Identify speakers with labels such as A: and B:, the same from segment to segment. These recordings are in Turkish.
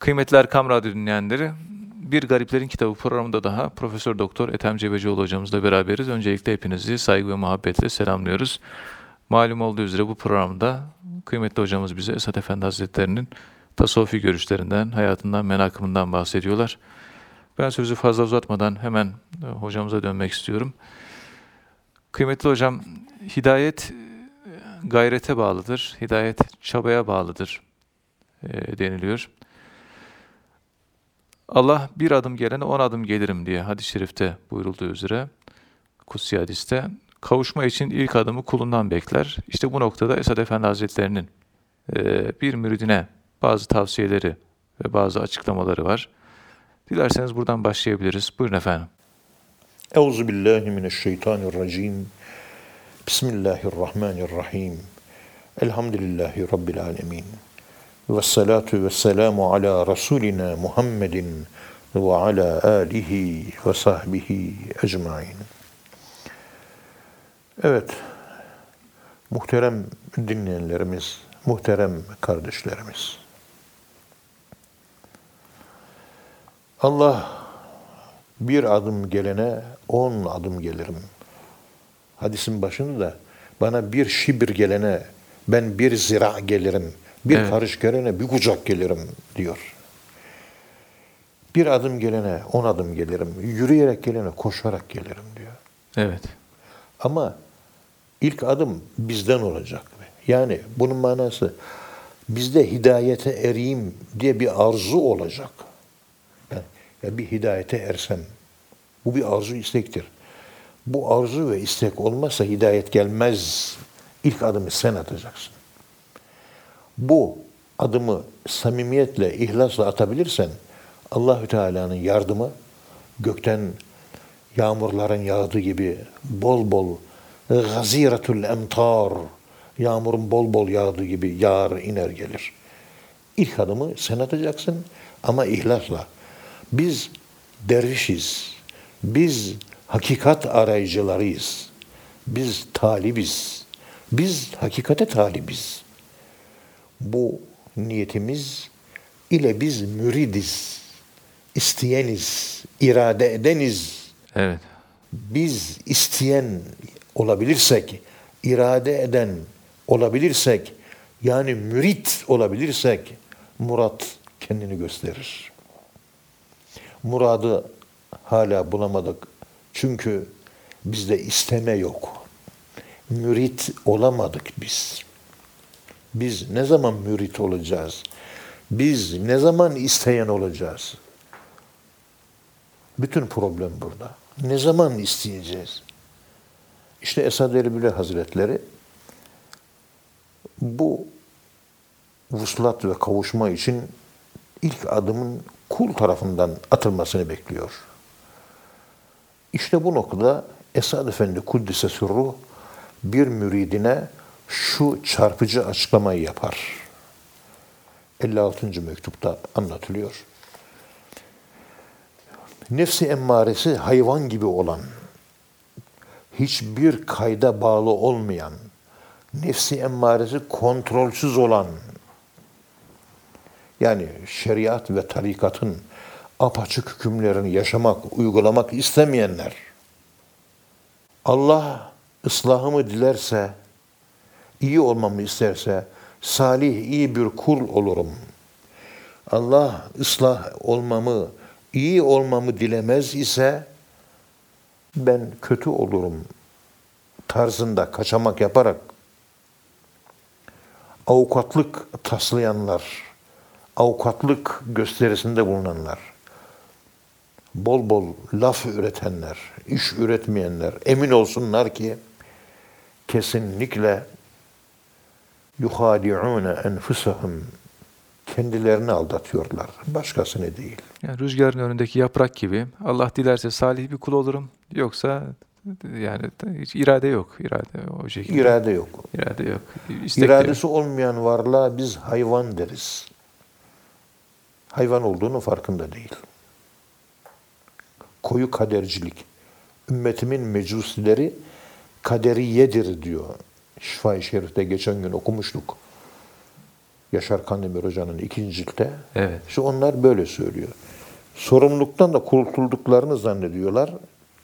A: Kıymetli Erkam Radyo dinleyenleri, Bir Gariplerin Kitabı programında daha Profesör Doktor Ethem Cebecioğlu hocamızla beraberiz. Öncelikle hepinizi saygı ve muhabbetle selamlıyoruz. Malum olduğu üzere bu programda kıymetli hocamız bize Esat Efendi Hazretleri'nin tasavvufi görüşlerinden, hayatından, menakımından bahsediyorlar. Ben sözü fazla uzatmadan hemen e, hocamıza dönmek istiyorum. Kıymetli hocam, hidayet e, gayrete bağlıdır, hidayet çabaya bağlıdır e, deniliyor. Allah bir adım gelene on adım gelirim diye hadis-i şerifte buyurulduğu üzere kutsi hadiste kavuşma için ilk adımı kulundan bekler. İşte bu noktada Esad Efendi Hazretleri'nin e, bir müridine bazı tavsiyeleri ve bazı açıklamaları var. Dilerseniz buradan başlayabiliriz. Buyurun efendim.
B: Euzu billahi mineşşeytanirracim. Bismillahirrahmanirrahim. Elhamdülillahi rabbil alamin. Ve salatu ve selamu ala Resulina Muhammedin ve ala alihi ve sahbihi ecmain. Evet, muhterem dinleyenlerimiz, muhterem kardeşlerimiz. Allah bir adım gelene on adım gelirim. Hadisin başında da bana bir şibir gelene ben bir zira gelirim. Bir
A: Evet.
B: karış gelene bir kucak gelirim diyor. Bir adım gelene on adım gelirim. Yürüyerek gelene koşarak gelirim diyor.
A: Evet.
B: Ama ilk adım bizden olacak. Yani bunun manası bizde hidayete ereyim diye bir arzu olacak. Yani ya bir hidayete ersem. Bu bir arzu istektir. Bu arzu ve istek olmazsa hidayet gelmez. İlk adımı sen atacaksın. Bu adımı samimiyetle, ihlasla atabilirsen Allahü Teala'nın yardımı gökten yağmurların yağdığı gibi bol bol gaziratul emtar yağmurun bol bol yağdığı gibi yağar iner gelir. İlk adımı sen atacaksın ama ihlasla. Biz dervişiz. Biz hakikat arayıcılarıyız. Biz talibiz. Biz hakikate talibiz. Bu niyetimiz ile biz müridiz. isteyeniz, irade edeniz
A: Evet.
B: biz isteyen olabilirsek, irade eden olabilirsek, yani mürit olabilirsek, murat kendini gösterir. Muradı hala bulamadık. Çünkü bizde isteme yok. Mürit olamadık biz. Biz ne zaman mürit olacağız? Biz ne zaman isteyen olacağız? Bütün problem burada. Ne zaman isteyeceğiz? İşte Esad Erbil Hazretleri bu vuslat ve kavuşma için ilk adımın kul tarafından atılmasını bekliyor. İşte bu noktada Esad Efendi Kuddise Sürruh bir müridine şu çarpıcı açıklamayı yapar. 56. mektupta anlatılıyor. Nefsi emmaresi hayvan gibi olan, hiçbir kayda bağlı olmayan, nefsi emmaresi kontrolsüz olan, yani şeriat ve tarikatın apaçık hükümlerini yaşamak, uygulamak istemeyenler, Allah ıslahımı dilerse, iyi olmamı isterse, salih, iyi bir kul olurum. Allah ıslah olmamı, iyi olmamı dilemez ise ben kötü olurum tarzında kaçamak yaparak avukatlık taslayanlar, avukatlık gösterisinde bulunanlar, bol bol laf üretenler, iş üretmeyenler emin olsunlar ki kesinlikle yuhadi'une enfusahum kendilerini aldatıyorlar. Başkasını değil.
A: Yani rüzgarın önündeki yaprak gibi Allah dilerse salih bir kul olurum. Yoksa yani hiç irade yok. İrade o şekilde.
B: İrade yok.
A: İrade yok. İstek de yok.
B: İradesi olmayan varlığa biz hayvan deriz. Hayvan olduğunu farkında değil. Koyu kadercilik. Ümmetimin mecusileri kaderiyedir diyor. Şifa-i Şerif'te geçen gün okumuştuk. Yaşar Kandemir Hoca'nın ikinci ciltte.
A: Evet.
B: İşte onlar böyle söylüyor. Sorumluluktan da kurtulduklarını zannediyorlar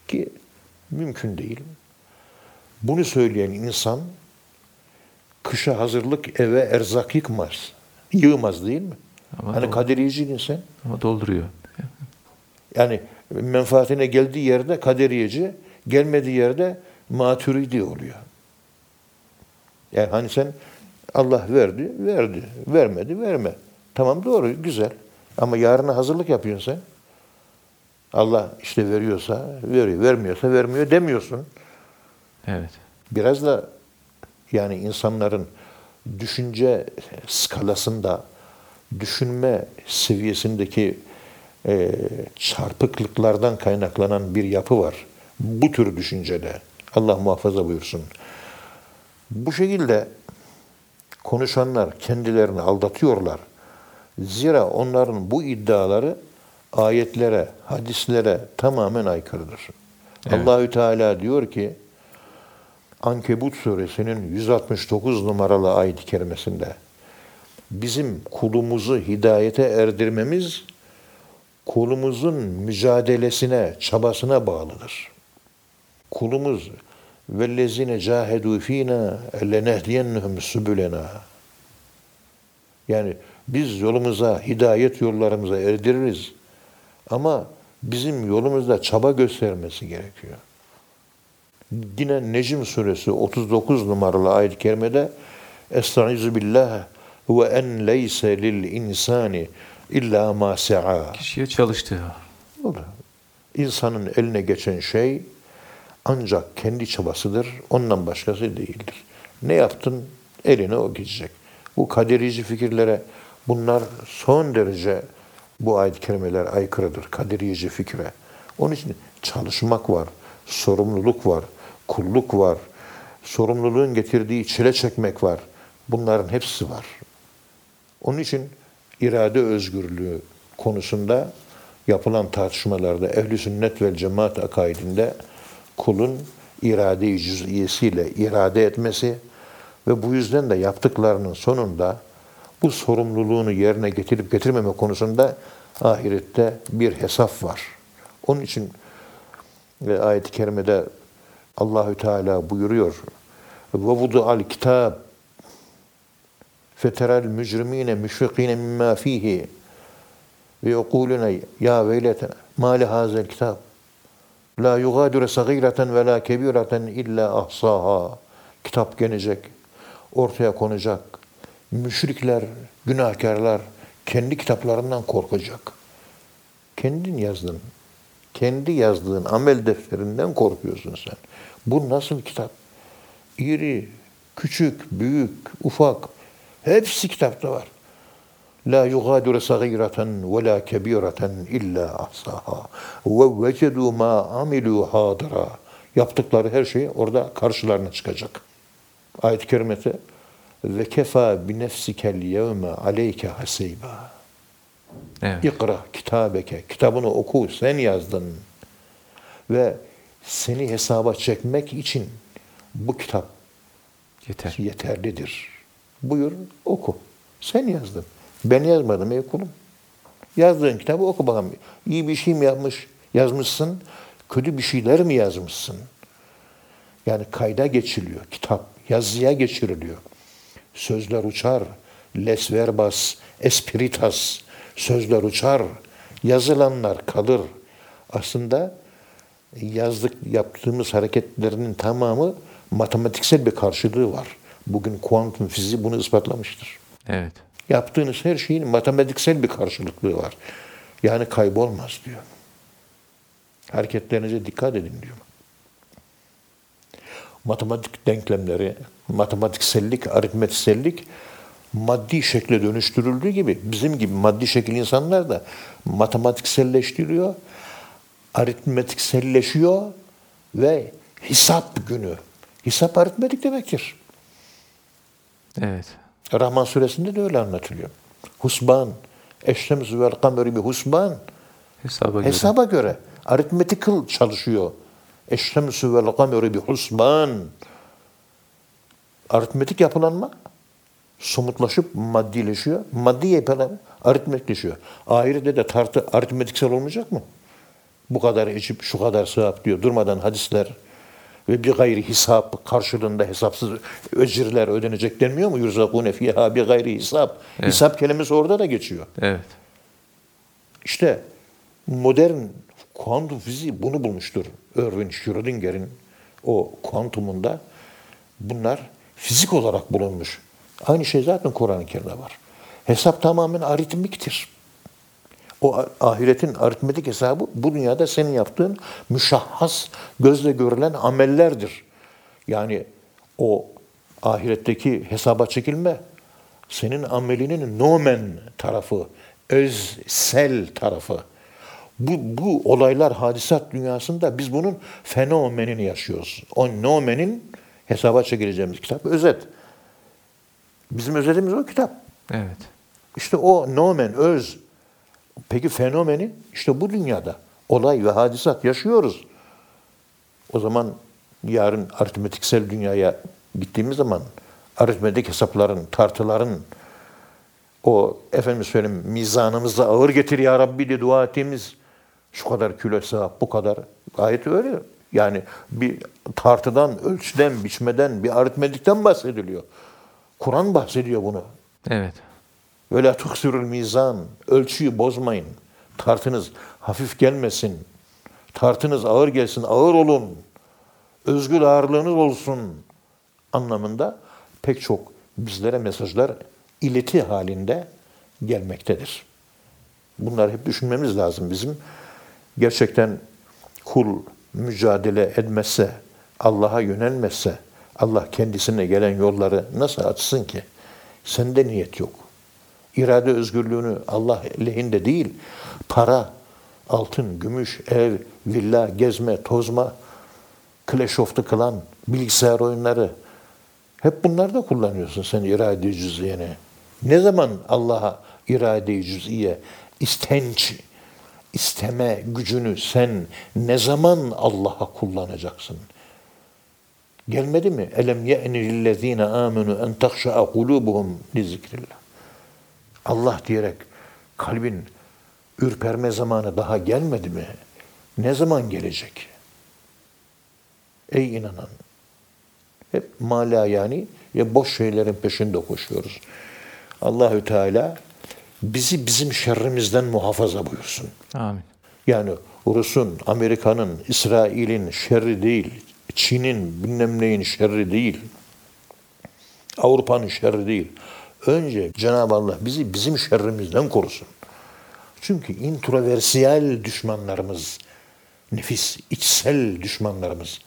B: ki mümkün değil. Bunu söyleyen insan kışa hazırlık eve erzak yıkmaz. Yığmaz değil mi?
A: Ama
B: hani
A: doğru.
B: kadericiydin sen.
A: Ama dolduruyor.
B: Yani menfaatine geldiği yerde kaderiyeci, gelmediği yerde maturidi oluyor. Yani hani sen Allah verdi, verdi. Vermedi, verme. Tamam doğru, güzel. Ama yarına hazırlık yapıyorsun sen. Allah işte veriyorsa veriyor, vermiyorsa vermiyor demiyorsun.
A: Evet.
B: Biraz da yani insanların düşünce skalasında, düşünme seviyesindeki e, çarpıklıklardan kaynaklanan bir yapı var. Bu tür düşüncede. Allah muhafaza buyursun. Bu şekilde konuşanlar kendilerini aldatıyorlar. Zira onların bu iddiaları ayetlere, hadislere tamamen aykırıdır.
A: Evet.
B: Allahü Teala diyor ki Ankebut suresinin 169 numaralı ayet-i kerimesinde bizim kulumuzu hidayete erdirmemiz kulumuzun mücadelesine, çabasına bağlıdır. Kulumuz vellezine cahedu fina lenehdiyennehum subulena. Yani biz yolumuza, hidayet yollarımıza erdiririz. Ama bizim yolumuzda çaba göstermesi gerekiyor. Yine Necm suresi 39 numaralı ayet-i kerimede Estaizu billah ve en leyse lil insani illa ma sa'a.
A: Kişiye çalıştığı.
B: İnsanın eline geçen şey ancak kendi çabasıdır. Ondan başkası değildir. Ne yaptın? Eline o geçecek. Bu kaderici fikirlere bunlar son derece bu ayet-i kerimeler aykırıdır. Kaderici fikre. Onun için çalışmak var, sorumluluk var, kulluk var, sorumluluğun getirdiği çile çekmek var. Bunların hepsi var. Onun için irade özgürlüğü konusunda yapılan tartışmalarda ehli sünnet vel cemaat akaidinde kulun irade-i cüz'iyesiyle irade etmesi ve bu yüzden de yaptıklarının sonunda bu sorumluluğunu yerine getirip getirmeme konusunda ahirette bir hesap var. Onun için e, ayet-i kerimede Allahü Teala buyuruyor. Ve vudu al kitab feterel mücrimine müşfikine mimma fihi ve yekulune ya veylete ma li hazel kitab la yugadiru sagireten ve la kebireten illa ahsaha. Kitap gelecek ortaya konacak. Müşrikler günahkarlar kendi kitaplarından korkacak. Kendin yazdın kendi yazdığın amel defterinden korkuyorsun sen. Bu nasıl kitap? İri küçük büyük ufak hepsi kitapta var La yugadiru sagireten ve la kebireten illa ahsaha ve vecedu ma amilu hadira. Yaptıkları her şey orada karşılarına çıkacak. Ayet-i kerimede ve kefa bi nefsikel yevme aleyke hasiba.
A: Evet.
B: İkra kitabeke. Kitabını oku. Sen yazdın. Ve seni hesaba çekmek için bu kitap
A: Yeter.
B: yeterlidir. Buyur oku. Sen yazdın. Ben yazmadım ey kulum. Yazdığın kitabı oku bakalım. İyi bir şey mi yapmış, yazmışsın, kötü bir şeyler mi yazmışsın? Yani kayda geçiliyor. Kitap yazıya geçiriliyor. Sözler uçar. Les verbas, espiritas. Sözler uçar. Yazılanlar kalır. Aslında yazdık yaptığımız hareketlerinin tamamı matematiksel bir karşılığı var. Bugün kuantum fiziği bunu ispatlamıştır.
A: Evet.
B: Yaptığınız her şeyin matematiksel bir karşılıklığı var. Yani kaybolmaz diyor. Hareketlerinize dikkat edin diyor. Matematik denklemleri, matematiksellik, aritmetiksellik maddi şekle dönüştürüldüğü gibi bizim gibi maddi şekil insanlar da matematikselleştiriyor, aritmetikselleşiyor ve hesap günü. Hesap aritmetik demektir.
A: Evet.
B: Rahman suresinde de öyle anlatılıyor. Husban, eşşemsü vel kamerü bir husban.
A: Hesaba göre.
B: Hesaba göre aritmetikal çalışıyor. Eşşemsü vel kamerü bir husban. Aritmetik yapılanma somutlaşıp maddileşiyor. Maddi yapılan aritmetikleşiyor. Ahirette de tartı aritmetiksel olmayacak mı? Bu kadar ecip, şu kadar sevap diyor. Durmadan hadisler ve bir gayri hesap karşılığında hesapsız ecirler ödenecek denmiyor mu? Yurzakune fiha bir gayri hesap. Hesap kelimesi orada da geçiyor.
A: Evet.
B: İşte modern kuantum fiziği bunu bulmuştur. Erwin Schrödinger'in o kuantumunda bunlar fizik olarak bulunmuş. Aynı şey zaten Kur'an-ı Kerim'de var. Hesap tamamen aritmiktir. O ahiretin aritmetik hesabı bu dünyada senin yaptığın müşahhas, gözle görülen amellerdir. Yani o ahiretteki hesaba çekilme senin amelinin nomen tarafı, özsel tarafı. Bu, bu olaylar, hadisat dünyasında biz bunun fenomenini yaşıyoruz. O nomenin hesaba çekileceğimiz kitap özet. Bizim özetimiz o kitap.
A: Evet.
B: İşte o nomen, öz. Peki fenomeni işte bu dünyada olay ve hadisat yaşıyoruz. O zaman yarın aritmetiksel dünyaya gittiğimiz zaman aritmetik hesapların, tartıların o efendim söyleyeyim mizanımızda ağır getir ya Rabbi diye dua ettiğimiz şu kadar kilo sevap, bu kadar. Gayet öyle. Yani bir tartıdan, ölçüden, biçmeden, bir aritmetikten bahsediliyor. Kur'an bahsediyor bunu.
A: Evet.
B: Ve la tuksirul mizan. Ölçüyü bozmayın. Tartınız hafif gelmesin. Tartınız ağır gelsin. Ağır olun. Özgür ağırlığınız olsun. Anlamında pek çok bizlere mesajlar ileti halinde gelmektedir. Bunları hep düşünmemiz lazım bizim. Gerçekten kul mücadele etmezse, Allah'a yönelmezse, Allah kendisine gelen yolları nasıl açsın ki? Sende niyet yok. İrade özgürlüğünü Allah lehinde değil, para, altın, gümüş, ev, villa, gezme, tozma, Clash of the Clan, bilgisayar oyunları, hep bunlarda kullanıyorsun sen irade-i cüz'iyeni. Ne zaman Allah'a irade-i cüz'iye, istenç, isteme gücünü sen ne zaman Allah'a kullanacaksın? Gelmedi mi? Elem ye'ni lillezine amenu en tahşa'a kulubuhum li zikrillah. Allah diyerek kalbin ürperme zamanı daha gelmedi mi? Ne zaman gelecek? Ey inanan! Hep mala yani ya boş şeylerin peşinde koşuyoruz. Allahü Teala bizi bizim şerrimizden muhafaza buyursun.
A: Amin.
B: Yani Rus'un, Amerika'nın, İsrail'in şerri değil, Çin'in bilmem neyin şerri değil, Avrupa'nın şerri değil. Önce Cenab-ı Allah bizi bizim şerrimizden korusun. Çünkü introversiyel düşmanlarımız, nefis, içsel düşmanlarımız.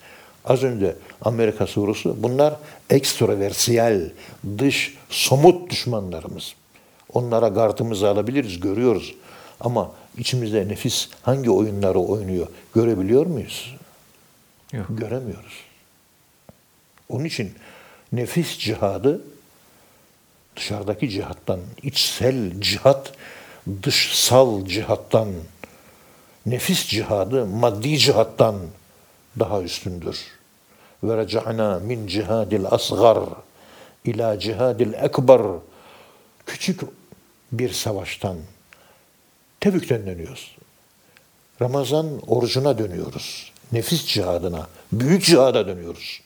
B: Az önce Amerika sorusu bunlar ekstroversiyel, dış, somut düşmanlarımız. Onlara gardımızı alabiliriz, görüyoruz. Ama içimizde nefis hangi oyunları oynuyor görebiliyor muyuz?
A: Yok.
B: Göremiyoruz. Onun için nefis cihadı dışarıdaki cihattan, içsel cihat dışsal cihattan, nefis cihadı maddi cihattan daha üstündür. Ve reca'na min cihadil asgar ila cihadil ekber küçük bir savaştan Tebük'ten dönüyoruz. Ramazan orucuna dönüyoruz. Nefis cihadına, büyük cihada dönüyoruz.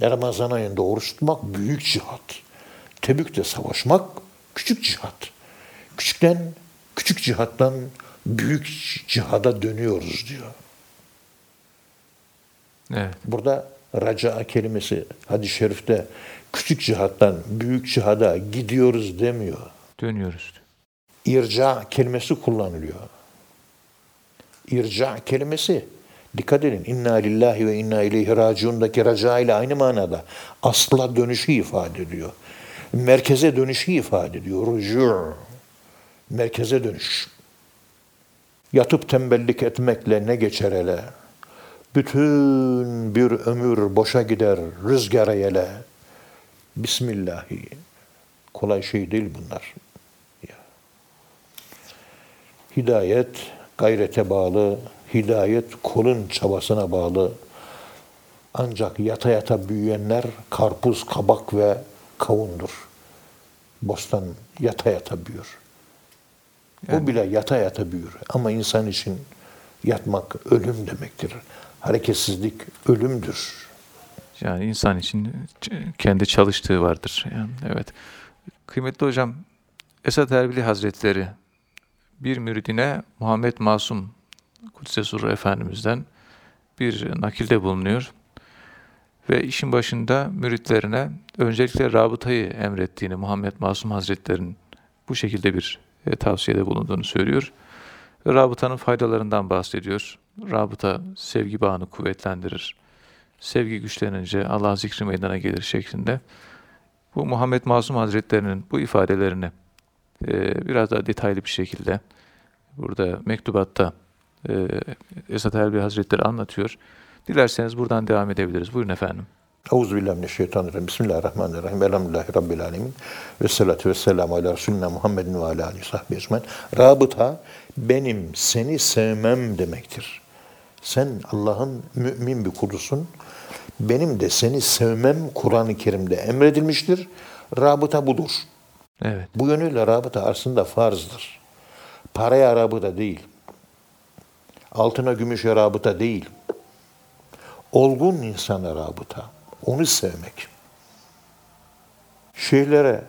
B: Ramazan ayında oruç tutmak büyük cihat. Tebük'te savaşmak küçük cihat. Küçükten, küçük cihattan büyük cihada dönüyoruz diyor.
A: Evet.
B: Burada raca kelimesi hadis-i şerifte küçük cihattan büyük cihada gidiyoruz demiyor.
A: Dönüyoruz.
B: irca kelimesi kullanılıyor. İrca kelimesi dikkat edin inna lillahi ve inna ileyhi raciundaki raca ile aynı manada asla dönüşü ifade ediyor. Merkeze dönüşü ifade ediyor. Rucu. Merkeze dönüş. Yatıp tembellik etmekle ne geçer ele? Bütün bir ömür boşa gider rüzgara yele. Bismillahi. Kolay şey değil bunlar. Hidayet gayrete bağlı, hidayet kulun çabasına bağlı. Ancak yata yata büyüyenler karpuz, kabak ve kavundur. Bostan yata yata büyür. O bile yata yata büyür. Ama insan için yatmak ölüm demektir. Hareketsizlik ölümdür.
A: Yani insan için kendi çalıştığı vardır. Yani, evet. Kıymetli hocam, Esad Erbili Hazretleri bir müridine Muhammed Masum Kudüs'e Efendimiz'den bir nakilde bulunuyor. Ve işin başında müritlerine öncelikle rabıtayı emrettiğini Muhammed Masum Hazretleri'nin bu şekilde bir e, tavsiyede bulunduğunu söylüyor. Ve rabıtanın faydalarından bahsediyor. Rabıta sevgi bağını kuvvetlendirir sevgi güçlenince Allah zikri meydana gelir şeklinde. Bu Muhammed Masum Hazretlerinin bu ifadelerini e, biraz daha detaylı bir şekilde burada mektubatta e, Esat Erbil Hazretleri anlatıyor. Dilerseniz buradan devam edebiliriz. Buyurun efendim.
B: Euzubillahimineşşeytanirracim. Bismillahirrahmanirrahim. Elhamdülillahi Rabbil alemin. Ve salatu ve selamu ala Resulüne Muhammedin ve ala alihi sahbihi ecmaîn. Rabıta benim seni sevmem demektir. Sen Allah'ın mümin bir kulusun. Benim de seni sevmem Kur'an-ı Kerim'de emredilmiştir. Rabıta budur.
A: Evet,
B: Bu yönüyle rabıta aslında farzdır. Paraya rabıta değil. Altına gümüşe rabıta değil. Olgun insana rabıta. Onu sevmek. Şeylere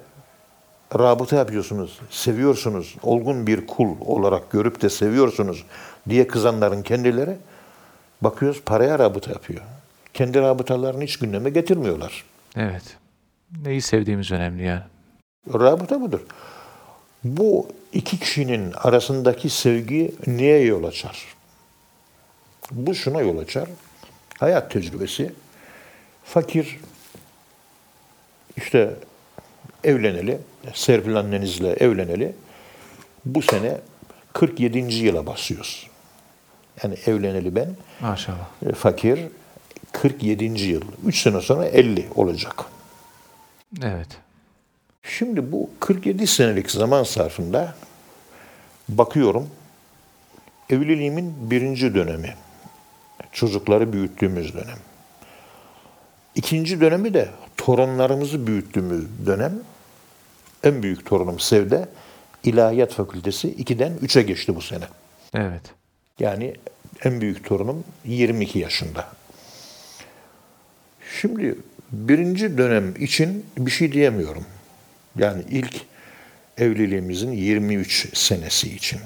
B: rabıta yapıyorsunuz, seviyorsunuz, olgun bir kul olarak görüp de seviyorsunuz diye kızanların kendileri bakıyoruz paraya rabıta yapıyor. Kendi rabıtalarını hiç gündeme getirmiyorlar.
A: evet. Neyi sevdiğimiz önemli yani.
B: Rabıta budur. Bu iki kişinin arasındaki sevgi niye yol açar? Bu şuna yol açar. Hayat tecrübesi. Fakir işte evleneli, Serpil annenizle evleneli bu sene 47. yıla basıyoruz. Yani evleneli ben,
A: Maşallah.
B: e, fakir 47. yıl. 3 sene sonra 50 olacak.
A: Evet,
B: Şimdi bu 47 senelik zaman sarfında bakıyorum evliliğimin birinci dönemi. Çocukları büyüttüğümüz dönem. İkinci dönemi de torunlarımızı büyüttüğümüz dönem. En büyük torunum Sevde İlahiyat Fakültesi 2'den 3'e geçti bu sene.
A: evet.
B: Yani en büyük torunum 22 yaşında. Şimdi birinci dönem için bir şey diyemiyorum. Yani ilk evliliğimizin 23 senesi için.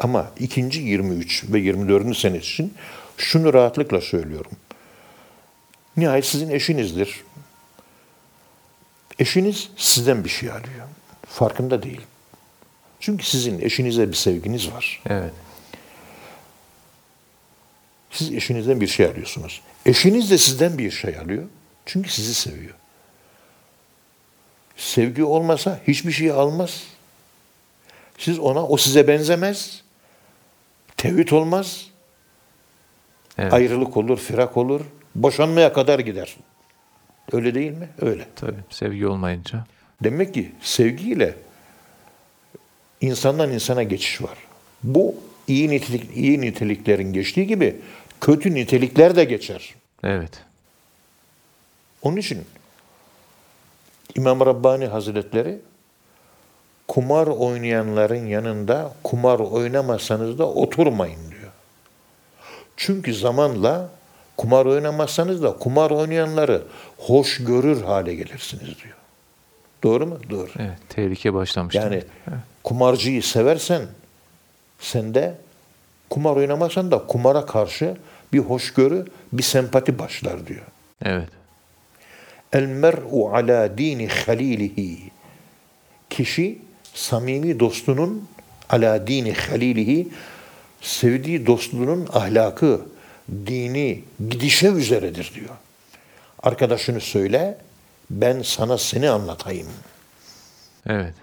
B: Ama ikinci 23 ve 24. senesi için şunu rahatlıkla söylüyorum. Nihayet sizin eşinizdir. Eşiniz sizden bir şey alıyor. Farkında değil. Çünkü sizin eşinize bir sevginiz var.
A: Evet,
B: Siz eşinizden bir şey alıyorsunuz. Eşiniz de sizden bir şey alıyor. Çünkü sizi seviyor. Sevgi olmasa hiçbir şey almaz. Siz ona, o size benzemez. Tevhid olmaz.
A: Evet.
B: Ayrılık olur, firak olur. Boşanmaya kadar gider. Öyle değil mi? Öyle.
A: Tabii, sevgi olmayınca.
B: Demek ki sevgiyle insandan insana geçiş var. Bu iyi nitelik, iyi niteliklerin geçtiği gibi kötü nitelikler de geçer.
A: Evet,
B: Onun için İmam Rabbani Hazretleri kumar oynayanların yanında kumar oynamasanız da oturmayın. Çünkü zamanla kumar oynamazsanız da kumar oynayanları hoş görür hale gelirsiniz diyor. Doğru mu? Doğru.
A: evet. Tehlike başlamış.
B: Yani.
A: Evet.
B: kumarcıyı seversen sen de kumar oynamazsan da kumara karşı bir hoşgörü, bir sempati başlar diyor.
A: evet,
B: El mer'u ala dini halilihi. Kişi samimi dostunun ala dini halilihi sevdiği dostunun ahlakı, dini gidişe üzeredir diyor. Arkadaşını söyle, ben sana seni anlatayım.
A: evet,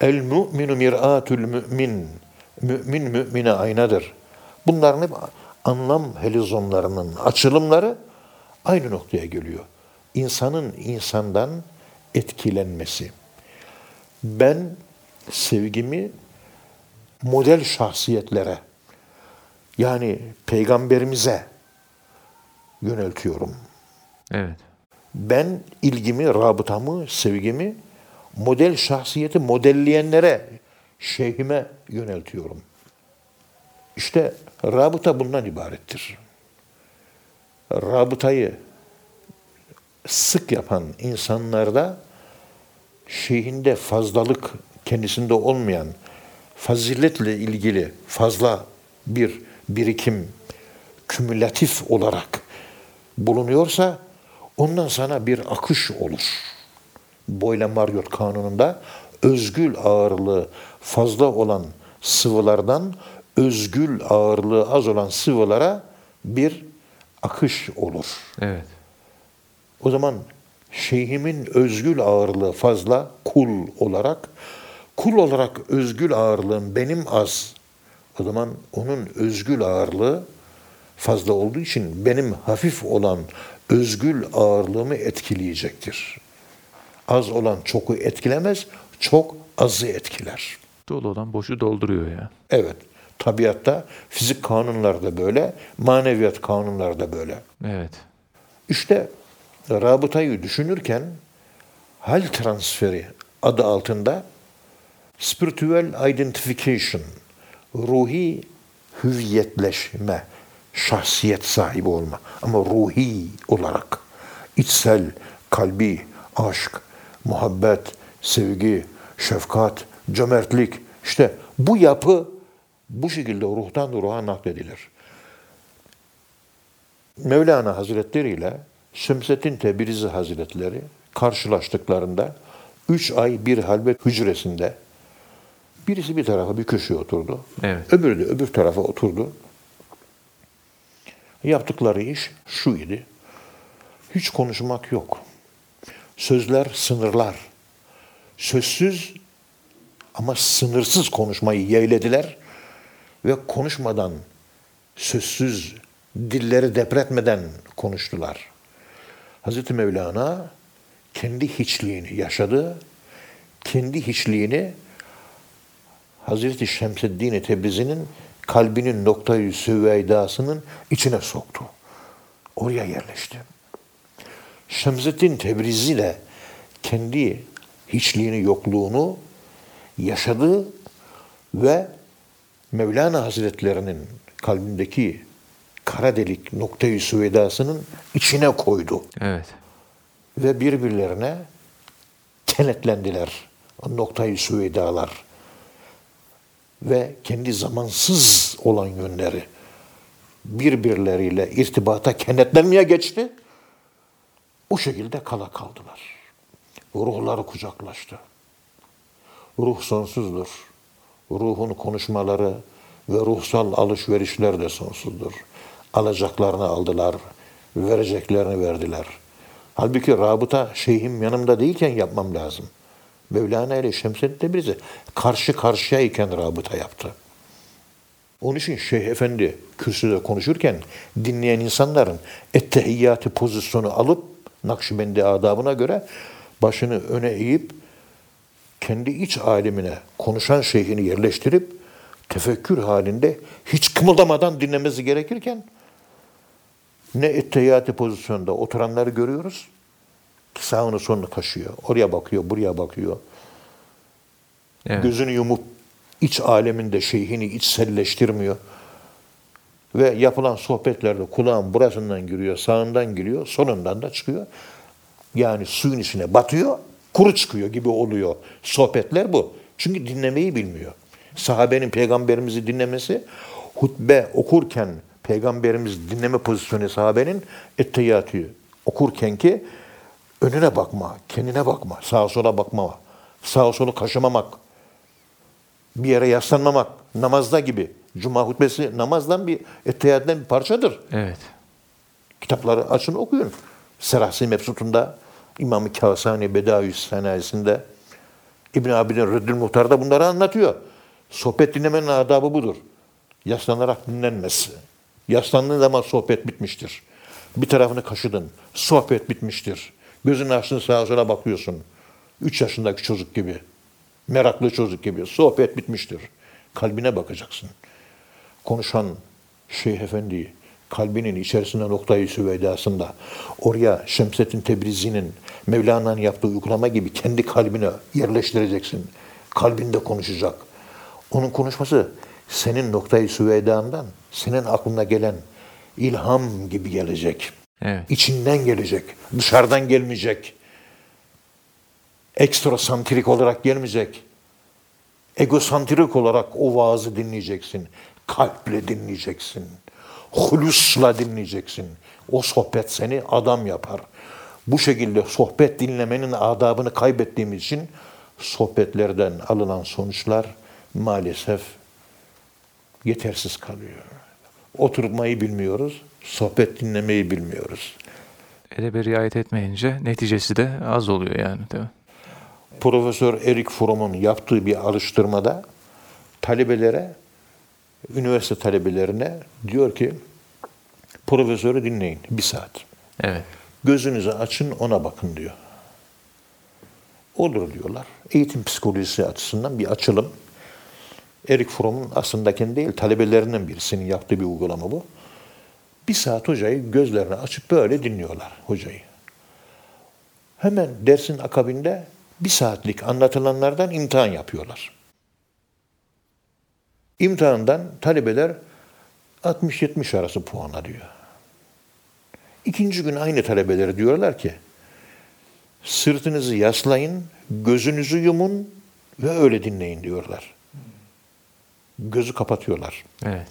B: El mu'minu mir'atul mümin. Mümin mümine aynadır. Bunların hep anlam helizonlarının açılımları aynı noktaya geliyor. İnsanın insandan etkilenmesi. Ben sevgimi model şahsiyetlere yani peygamberimize yöneltiyorum.
A: evet.
B: Ben ilgimi, rabıtamı, sevgimi model şahsiyeti modelleyenlere, şeyhime yöneltiyorum. İşte rabıta bundan ibarettir. Rabıtayı sık yapan insanlarda şeyhinde fazlalık kendisinde olmayan faziletle ilgili fazla bir birikim kümülatif olarak bulunuyorsa ondan sana bir akış olur. Boyle-Marriott kanununda özgül ağırlığı fazla olan sıvılardan özgül ağırlığı az olan sıvılara bir akış olur.
A: Evet.
B: O zaman şeyhimin özgül ağırlığı fazla kul olarak, kul olarak özgül ağırlığım benim az. O zaman onun özgül ağırlığı fazla olduğu için benim hafif olan özgül ağırlığımı etkileyecektir. Az olan çoku etkilemez, çok azı etkiler.
A: Dolu olan boşu dolduruyor ya.
B: Evet, tabiatta fizik kanunları da böyle, maneviyat kanunları da böyle.
A: Evet.
B: İşte rabıtayı düşünürken hal transferi adı altında spiritual identification, ruhi hüviyetleşme, şahsiyet sahibi olma ama ruhi olarak içsel, kalbi, aşk, muhabbet, sevgi, şefkat, cömertlik işte bu yapı bu şekilde ruhtan ruha nakledilir. Mevlana Hazretleri ile Şemsettin Tebrizi Hazretleri karşılaştıklarında üç ay bir halvet hücresinde birisi bir tarafa bir köşeye oturdu.
A: Evet.
B: Öbürü de öbür tarafa oturdu. Yaptıkları iş şu idi. Hiç konuşmak yok. Sözler sınırlar. Sözsüz ama sınırsız konuşmayı yeğlediler ve konuşmadan, sözsüz, dilleri depretmeden konuştular. Hazreti Mevlana kendi hiçliğini yaşadı, kendi hiçliğini Hazreti Şemseddin Tebrizi'nin kalbinin noktayı süveydasının içine soktu. Oraya yerleşti. Şemseddin Tebrizi ile kendi hiçliğini, yokluğunu yaşadı ve Mevlana Hazretlerinin kalbindeki kara delik noktayı süvedasının içine koydu.
A: Evet.
B: Ve birbirlerine kenetlendiler. Noktayı süvedalar. Ve kendi zamansız olan yönleri birbirleriyle irtibata kenetlenmeye geçti. O şekilde kala kaldılar. Ruhları kucaklaştı. Ruh sonsuzdur. Ruhun konuşmaları ve ruhsal alışverişler de sonsuzdur. Alacaklarını aldılar, vereceklerini verdiler. Halbuki rabıta şeyhim yanımda değilken yapmam lazım. Mevlana ile Şemseddin Tebrizi karşı karşıyayken rabıta yaptı. Onun için Şeyh Efendi kürsüde konuşurken dinleyen insanların ettehiyyatı pozisyonu alıp Nakşibendi adabına göre başını öne eğip kendi iç alemine konuşan şeyhini yerleştirip tefekkür halinde hiç kımıldamadan dinlemesi gerekirken ne ettehiyatı pozisyonda oturanları görüyoruz sağını solunu kaşıyor. Oraya bakıyor, buraya bakıyor.
A: Evet.
B: Gözünü yumup iç aleminde şeyhini içselleştirmiyor. Ve yapılan sohbetlerde kulağın burasından giriyor, sağından giriyor, sonundan da çıkıyor. Yani suyun içine batıyor, kuru çıkıyor gibi oluyor. Sohbetler bu. Çünkü dinlemeyi bilmiyor. Sahabenin peygamberimizi dinlemesi, hutbe okurken peygamberimiz dinleme pozisyonu sahabenin ettehiyatı okurken ki önüne bakma, kendine bakma, sağa sola bakma, sağa sola kaşımamak, bir yere yaslanmamak, namazda gibi. Cuma hutbesi namazdan bir ettehiyattan bir parçadır.
A: Evet.
B: Kitapları açın okuyun. Serahsi Mebsut'unda, İmam-ı Kâsani Bedâüs Senayesi'nde, İbn Abidin Rıddül Muhtar'da bunları anlatıyor. Sohbet dinlemenin adabı budur. Yaslanarak dinlenmez. Yaslandığın zaman sohbet bitmiştir. Bir tarafını kaşıdın. Sohbet bitmiştir. Gözünü açtın sağa sola bakıyorsun. Üç yaşındaki çocuk gibi. Meraklı çocuk gibi. Sohbet bitmiştir. Kalbine bakacaksın. Konuşan Şeyh Efendi'yi kalbinin içerisinde noktayı süveydasında oraya Şemsettin Tebrizi'nin Mevlana'nın yaptığı uygulama gibi kendi kalbine yerleştireceksin. Kalbinde konuşacak. Onun konuşması senin noktayı süveydandan, senin aklına gelen ilham gibi gelecek.
A: Evet.
B: İçinden gelecek. Dışarıdan gelmeyecek. Ekstrasantrik olarak gelmeyecek. Egosantrik olarak o vaazı dinleyeceksin. Kalple dinleyeceksin. Hulusla dinleyeceksin. O sohbet seni adam yapar. Bu şekilde sohbet dinlemenin adabını kaybettiğimiz için sohbetlerden alınan sonuçlar maalesef yetersiz kalıyor. Oturmayı bilmiyoruz, sohbet dinlemeyi bilmiyoruz.
A: Edebe riayet etmeyince neticesi de az oluyor yani değil mi?
B: Profesör Erik Fromm'un yaptığı bir alıştırmada talebelere, üniversite talebelerine diyor ki profesörü dinleyin bir saat.
A: Evet.
B: Gözünüzü açın ona bakın diyor. Olur diyorlar. Eğitim psikolojisi açısından bir açılım. Erik Fromm'un aslında kendi değil talebelerinden birisinin yaptığı bir uygulama bu. Bir saat hocayı gözlerini açıp böyle dinliyorlar hocayı. Hemen dersin akabinde bir saatlik anlatılanlardan imtihan yapıyorlar. İmtihandan talebeler 60-70 arası puan alıyor. İkinci gün aynı talebelere diyorlar ki sırtınızı yaslayın, gözünüzü yumun ve öyle dinleyin diyorlar. Gözü kapatıyorlar.
A: Evet.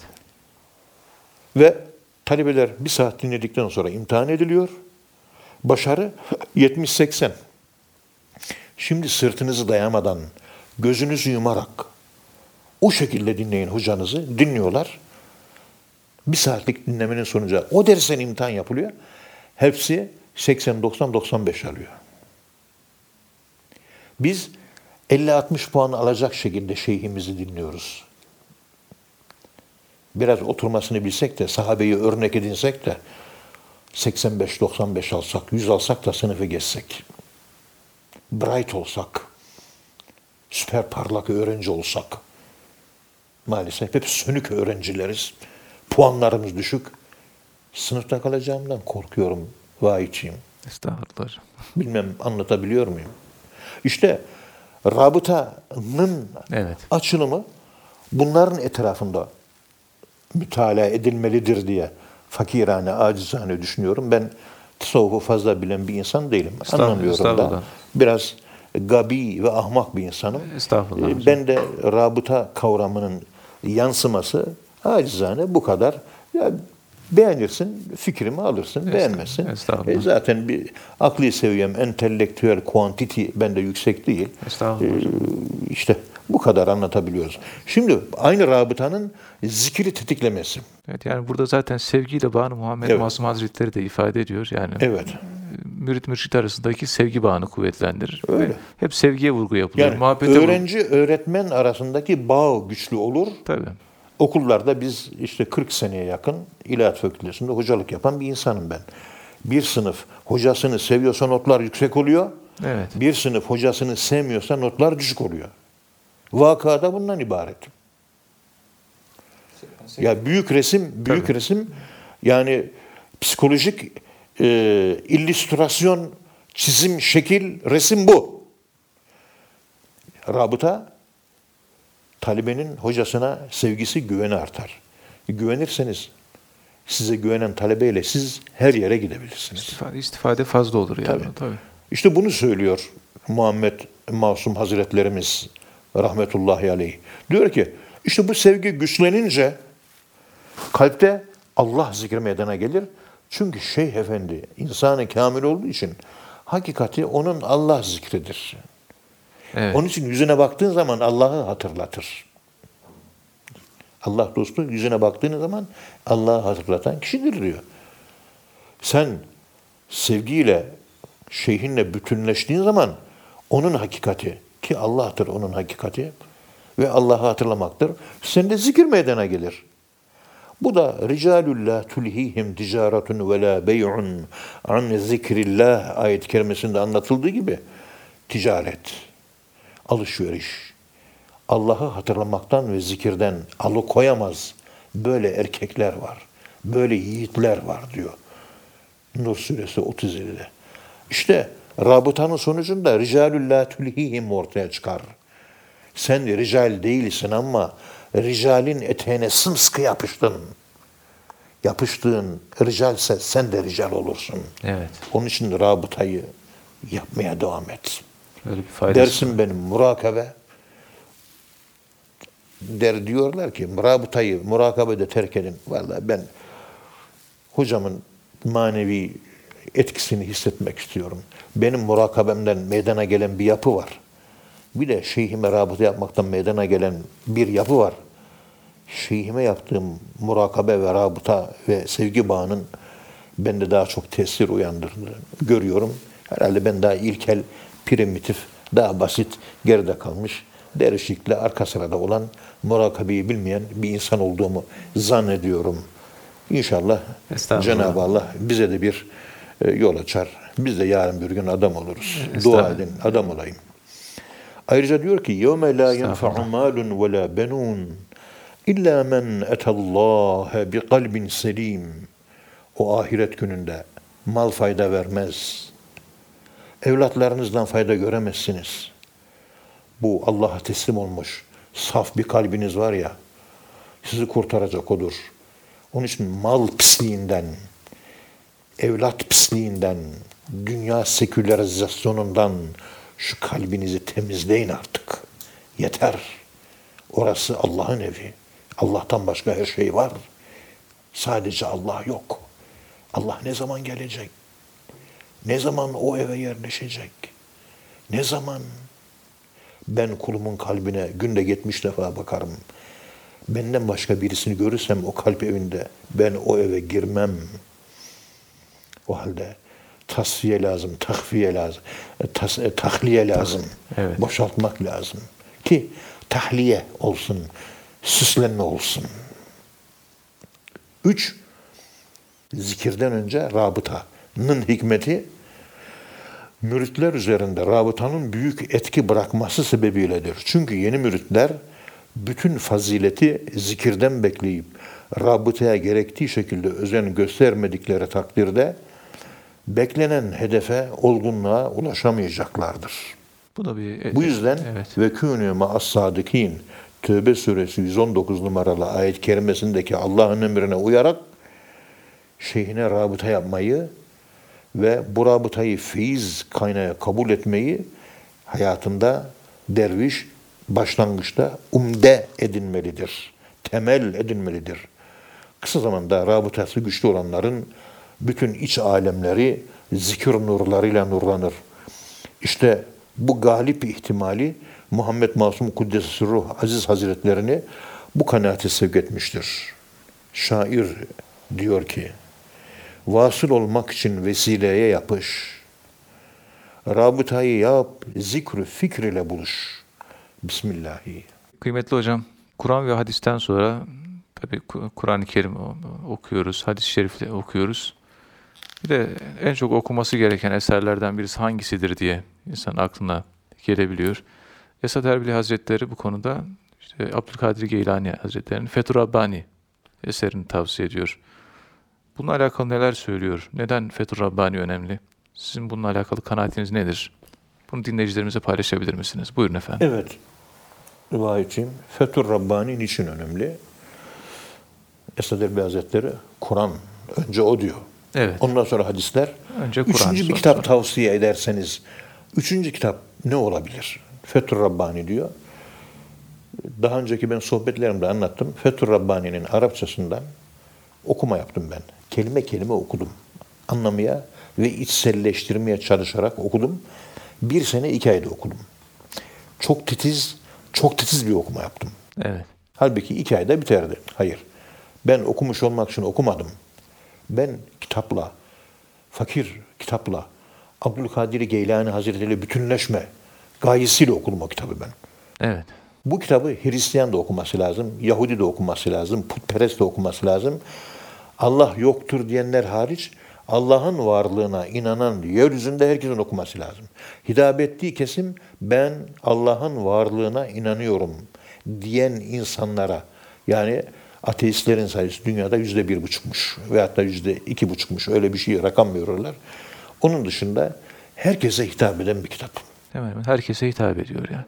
B: Ve talebeler bir saat dinledikten sonra imtihan ediliyor. Başarı 70-80. Şimdi sırtınızı dayamadan, gözünüzü yumarak o şekilde dinleyin hocanızı. Dinliyorlar. Bir saatlik dinlemenin sonucu o dersten imtihan yapılıyor. Hepsi 80-90-95 alıyor. Biz 50-60 puan alacak şekilde şeyhimizi dinliyoruz. Biraz oturmasını bilsek de, sahabeyi örnek edinsek de 85-95 alsak, 100 alsak da sınıfı geçsek. Bright olsak, süper parlak öğrenci olsak. Maalesef hep sönük öğrencileriz. Puanlarımız düşük. Sınıfta kalacağımdan korkuyorum vahiyçiyim.
A: Estağfurullah.
B: Bilmem anlatabiliyor muyum? İşte rabıtanın
A: Evet.
B: açılımı bunların etrafında mütalaa edilmelidir diye fakirane, acizane düşünüyorum. Ben tasavvufu fazla bilen bir insan değilim.
A: Estağfurullah,
B: Anlamıyorum da.
A: estağfurullah.
B: Biraz gabi ve ahmak bir insanım.
A: Estağfurullah
B: Ee. Ben de rabıta kavramının yansıması acizane bu kadar. Ya beğenirsin, fikrimi alırsın, beğenmezsin.
A: estağfurullah.
B: E, zaten bir akli seviyem, entelektüel quantity bende yüksek değil.
A: Estağfurullah
B: Ee, işte bu kadar anlatabiliyoruz. Şimdi aynı rabıtanın zikri tetiklemesi.
A: Evet yani burada zaten sevgiyle bağını Muhammed
B: Evet.
A: Masum Hazretleri de ifade ediyor. Yani
B: Evet.
A: mürit mürşit arasındaki sevgi bağını kuvvetlendirir.
B: Öyle.
A: Ve Hep sevgiye vurgu yapılıyor.
B: Yani
A: Muhabbete vurgu-
B: öğrenci öğretmen arasındaki bağ güçlü olur.
A: Tabii.
B: Okullarda biz işte 40 seneye yakın İlahiyat Fakültesi'nde hocalık yapan bir insanım ben. Bir sınıf hocasını seviyorsa notlar yüksek oluyor.
A: Evet.
B: Bir sınıf hocasını sevmiyorsa notlar düşük oluyor. Vakada bundan ibaret. Ya büyük resim, büyük
A: Tabii.
B: resim yani psikolojik e, illüstrasyon, çizim, şekil, resim bu. Rabıta talebenin hocasına sevgisi, güveni artar. Güvenirseniz size güvenen talebeyle siz her yere gidebilirsiniz.
A: İstifade, istifade fazla olur yani.
B: Tabii.
A: Tabii.
B: İşte bunu söylüyor Muhammed Masum Hazretlerimiz rahmetullahi aleyh. Diyor ki işte bu sevgi güçlenince kalpte Allah zikri meydana gelir. Çünkü Şeyh Efendi insanı kamil olduğu için hakikati onun Allah zikridir.
A: Evet.
B: Onun için yüzüne baktığın zaman Allah'ı hatırlatır. Allah dostu yüzüne baktığın zaman Allah'ı hatırlatan kişidir diyor. Sen sevgiyle, şeyhinle bütünleştiğin zaman onun hakikati ki Allah'tır onun hakikati ve Allah'ı hatırlamaktır. Sende zikir meydana gelir. Bu da ricalullah tulhihim ticaretun ve la bey'un an zikrillah ayet-i kerimesinde anlatıldığı gibi ticaret, alışveriş, Allah'ı hatırlamaktan ve zikirden alıkoyamaz böyle erkekler var. Böyle yiğitler var diyor. Nur suresi 37'de. İşte rabıtanın sonucunda ricalul la tulhihim ortaya çıkar. Sen rical değilsin ama ricalin eteğine sımsıkı yapıştın. Yapıştığın ricalse sen de rical olursun.
A: Evet.
B: Onun için rabıtayı yapmaya devam et.
A: Böyle bir faydası.
B: Dersim benim murakabe. Der diyorlar ki rabıtayı murakabede terk edin. Vallahi ben hocamın manevi etkisini hissetmek istiyorum. Benim murakabemden meydana gelen bir yapı var. Bir de şeyhime rabıta yapmaktan meydana gelen bir yapı var. Şeyhime yaptığım murakabe ve rabıta ve sevgi bağının bende daha çok tesir uyandırdığını görüyorum. Herhalde ben daha ilkel, primitif, daha basit, geride kalmış, dervişlikle arka sırada olan, murakabeyi bilmeyen bir insan olduğumu zannediyorum. İnşallah. Cenab-ı Allah bize de bir e, yol açar. Biz de yarın bir gün adam oluruz. Dua
A: Estağfurullah.
B: edin, adam olayım. Ayrıca diyor ki يَوْمَ لَا يَنْفَعُ
A: Estağfurullah.
B: مَالٌ وَلَا بَنُونَ إِلَّا مَنْ اَتَى اللّٰهَ بِقَلْبٍ سَلِيمٍ O ahiret gününde mal fayda vermez. Evlatlarınızdan fayda göremezsiniz. Bu Allah'a teslim olmuş saf bir kalbiniz var ya, sizi kurtaracak odur. Onun için mal pisliğinden, evlat pisliğinden, dünya sekülerizasyonundan şu kalbinizi temizleyin artık. Yeter. Orası Allah'ın evi. Allah'tan başka her şey var. Sadece Allah yok. Allah ne zaman gelecek? Ne zaman o eve yerleşecek? Ne zaman? Ben kulumun kalbine günde 70 defa bakarım. Benden başka birisini görürsem o kalp evinde ben o eve girmem. O halde tasfiye lazım, takviye lazım, e, tas, e, tahliye lazım.
A: Evet.
B: Boşaltmak lazım. Ki tahliye olsun, süslenme olsun. Üç, zikirden önce rabıtanın hikmeti müritler üzerinde rabıtanın büyük etki bırakması sebebiyledir. Çünkü yeni müritler bütün fazileti zikirden bekleyip rabıtaya gerektiği şekilde özen göstermedikleri takdirde beklenen hedefe, olgunluğa ulaşamayacaklardır.
A: Bu da bir
B: Bu yüzden
A: evet.
B: ve kûnû ma'as sadikin Tövbe suresi 119 numaralı ayet kerimesindeki Allah'ın emrine uyarak şeyhine rabıta yapmayı ve bu rabıtayı feyiz kaynağı kabul etmeyi hayatında derviş başlangıçta umde edinmelidir. Temel edinmelidir. Kısa zamanda rabıtası güçlü olanların bütün iç alemleri zikir nurlarıyla nurlanır. İşte bu galip ihtimali Muhammed Masum Kuddesi Sırruh Aziz Hazretlerini bu kanaate sevk etmiştir. Şair diyor ki, vasıl olmak için vesileye yapış. Rabıtayı yap, zikrü fikr ile buluş. Bismillahi.
A: Kıymetli hocam, Kur'an ve hadisten sonra tabii Ku- Kur'an-ı Kerim okuyoruz, hadis-i şerifle okuyoruz. Bir de en çok okuması gereken eserlerden birisi hangisidir diye insan aklına gelebiliyor. Esad Erbili Hazretleri bu konuda işte Abdülkadir Geylani Hazretleri'nin Fethur Rabbani eserini tavsiye ediyor. Bununla alakalı neler söylüyor? Neden Fethur Rabbani önemli? Sizin bununla alakalı kanaatiniz nedir? Bunu dinleyicilerimize paylaşabilir misiniz? Buyurun efendim.
B: Evet. Rivayetçiyim. Fethur Rabbani niçin önemli? Esad Erbil Hazretleri Kur'an. Önce o diyor.
A: Evet.
B: Ondan sonra hadisler.
A: Önce Kur'an,
B: Üçüncü bir
A: sonra-
B: kitap tavsiye ederseniz, üçüncü kitap ne olabilir? Fethur Rabbani diyor. Daha önceki ben sohbetlerimde anlattım. Fethur Rabbani'nin Arapçasından okuma yaptım ben. Kelime kelime okudum. Anlamaya ve içselleştirmeye çalışarak okudum. Bir sene iki ayda okudum. Çok titiz, çok titiz bir okuma yaptım.
A: Evet.
B: Halbuki iki ayda biterdi. Hayır. Ben okumuş olmak için okumadım. Ben kitapla, fakir kitapla, Abdülkadir Geylani Hazretleri bütünleşme gayesiyle okudum o kitabı ben.
A: Evet.
B: Bu kitabı Hristiyan da okuması lazım, Yahudi de okuması lazım, putperest de okuması lazım. Allah yoktur diyenler hariç Allah'ın varlığına inanan yeryüzünde herkesin okuması lazım. Hitap ettiği kesim ben Allah'ın varlığına inanıyorum diyen insanlara yani Ateistlerin sayısı dünyada yüzde bir buçukmuş. Veyahut da yüzde iki buçukmuş. Öyle bir şey rakam veriyorlar. Onun dışında herkese hitap eden bir kitap.
A: Hemen hemen herkese hitap ediyor yani.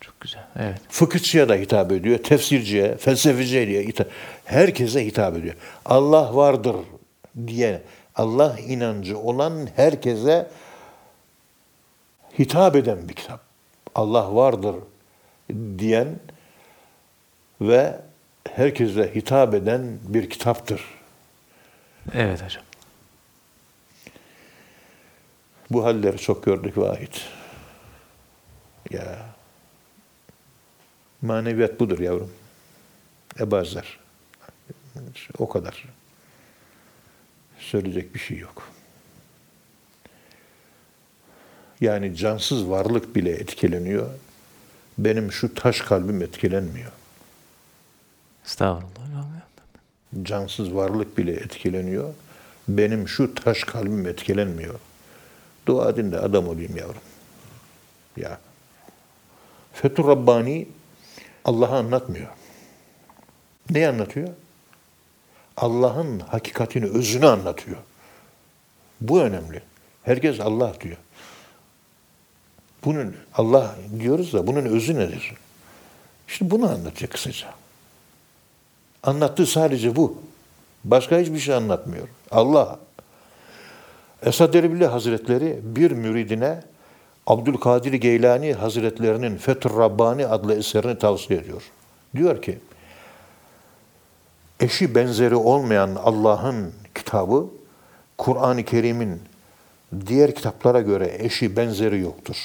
A: Çok güzel. Evet.
B: Fıkıhçıya da hitap ediyor, tefsirciye, felsefeciye diye hitap, herkese hitap ediyor. Allah vardır diye Allah inancı olan herkese hitap eden bir kitap. Allah vardır diyen ve herkese hitap eden bir kitaptır.
A: Evet hocam.
B: Bu halleri çok gördük vahit. Ya. Maneviyat budur yavrum. Ebazlar. O kadar. Söyleyecek bir şey yok. Yani cansız varlık bile etkileniyor. Benim şu taş kalbim etkilenmiyor.
A: Estağfurullah.
B: Cansız varlık bile etkileniyor. Benim şu taş kalbim etkilenmiyor. Dua edin de adam olayım yavrum. Ya. Fethur Rabbani Allah'ı anlatmıyor. Neyi anlatıyor? Allah'ın hakikatini, özünü anlatıyor. Bu önemli. Herkes Allah diyor. Bunun Allah diyoruz da bunun özü nedir? İşte bunu anlatacak kısaca. Anlattığı sadece bu. Başka hiçbir şey anlatmıyor. Allah. Esad Erbil Hazretleri bir müridine Abdülkadir Geylani Hazretlerinin Fethur Rabbani adlı eserini tavsiye ediyor. Diyor ki, eşi benzeri olmayan Allah'ın kitabı, Kur'an-ı Kerim'in diğer kitaplara göre eşi benzeri yoktur.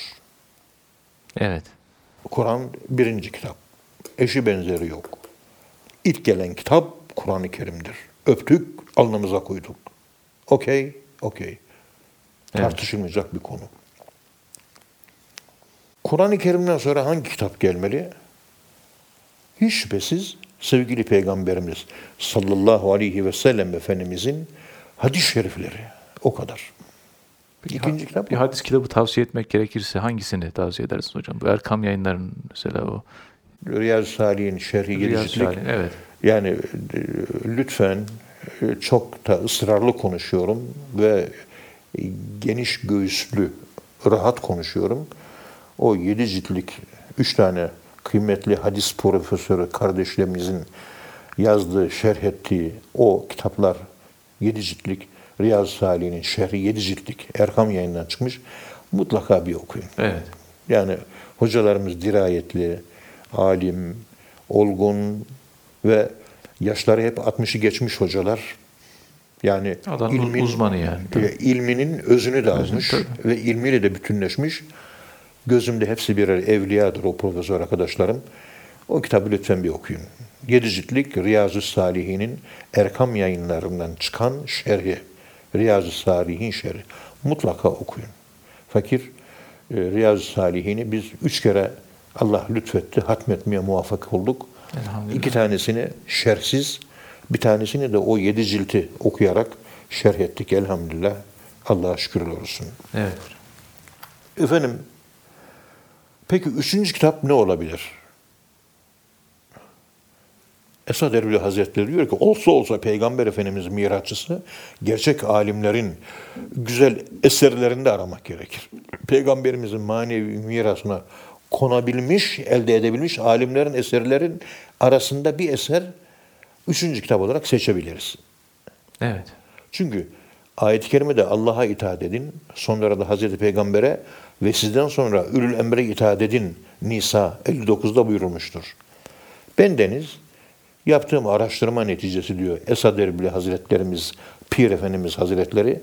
A: Evet.
B: Kur'an birinci kitap. Eşi benzeri yok. İlk gelen kitap Kur'an-ı Kerim'dir. Öptük, alnımıza koyduk. Okey, okey. Tartışılmayacak bir konu. Kur'an-ı Kerim'den sonra hangi kitap gelmeli? Hiç şüphesiz sevgili Peygamberimiz sallallahu aleyhi ve sellem Efendimizin hadis-i şerifleri. O kadar. İkinci kitap
A: Bir hadis kitabı tavsiye etmek gerekirse hangisini tavsiye edersiniz hocam? Bu Erkam yayınlarının mesela o.
B: Riyaz-ı Salih'in şerhi.
A: Salih, Evet.
B: Yani e, lütfen e, çok da ısrarlı konuşuyorum ve geniş göğüslü, rahat konuşuyorum. O yedi ciltlik, üç tane kıymetli hadis profesörü kardeşlerimizin yazdığı, şerh ettiği o kitaplar yedi ciltlik, Riyaz-ı Salih'in şerhi yedi ciltlik Erkam yayından çıkmış. Mutlaka bir okuyun.
A: Evet.
B: Yani hocalarımız dirayetli, alim, olgun ve yaşları hep 60'ı geçmiş hocalar. Yani
A: Alanın uzmanı yani.
B: e, ilminin özünü de almış
A: tabii.
B: ve ilmiyle de bütünleşmiş. Gözümde hepsi birer evliyadır o profesör arkadaşlarım. O kitabı lütfen bir okuyun. Yedi ciltlik Riyazu Salihin'in Erkam yayınlarından çıkan şerhi. Riyazu Salihin şerhi. Mutlaka okuyun. Fakir e, Riyazu Salihin'i biz üç kere Allah lütfetti, hatmetmeye muvaffak olduk. İki tanesini şerhsiz, bir tanesini de o yedi cilti okuyarak şerh ettik elhamdülillah. Allah'a şükürler olsun.
A: Evet.
B: Efendim, peki üçüncü kitap ne olabilir? Esad Erbil Hazretleri diyor ki olsa olsa Peygamber Efendimiz miracısı gerçek alimlerin güzel eserlerinde aramak gerekir. Peygamberimizin manevi mirasına konabilmiş, elde edebilmiş alimlerin eserlerin arasında bir eser üçüncü kitap olarak seçebiliriz.
A: Evet.
B: Çünkü ayet-i kerimede Allah'a itaat edin, sonra da Hazreti Peygamber'e ve sizden sonra ülül emre itaat edin Nisa 59'da buyurulmuştur. Ben deniz yaptığım araştırma neticesi diyor Esad Erbil Hazretlerimiz, Pir Efendimiz Hazretleri,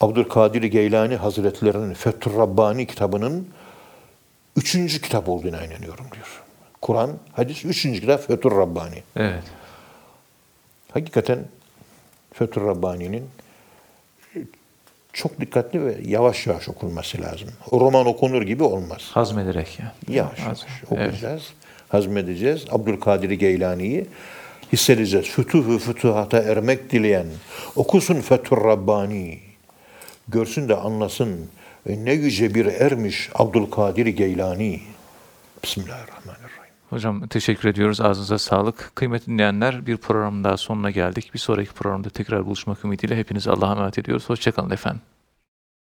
B: Abdülkadir Geylani Hazretlerinin Fethur Rabbani kitabının üçüncü kitap olduğuna inanıyorum diyor. Kur'an, hadis üçüncü kitap Fethur Rabbani.
A: Evet.
B: Hakikaten Fethur Rabbani'nin çok dikkatli ve yavaş yavaş okunması lazım. Roman okunur gibi olmaz.
A: Hazmederek yani.
B: Yavaş yavaş
A: Hazm- Evet.
B: okuyacağız, hazmedeceğiz. Abdülkadir Geylani'yi hissedeceğiz. Fütuhu fütuhata ermek dileyen, okusun Fethur Rabbani, görsün de anlasın e, ne yüce bir ermiş Abdülkadir Geylani. Bismillahirrahmanirrahim.
A: Hocam teşekkür ediyoruz. Ağzınıza sağlık. Kıymetli dinleyenler bir programın daha sonuna geldik. Bir sonraki programda tekrar buluşmak ümidiyle hepinizi Allah'a emanet ediyoruz. Hoşçakalın efendim.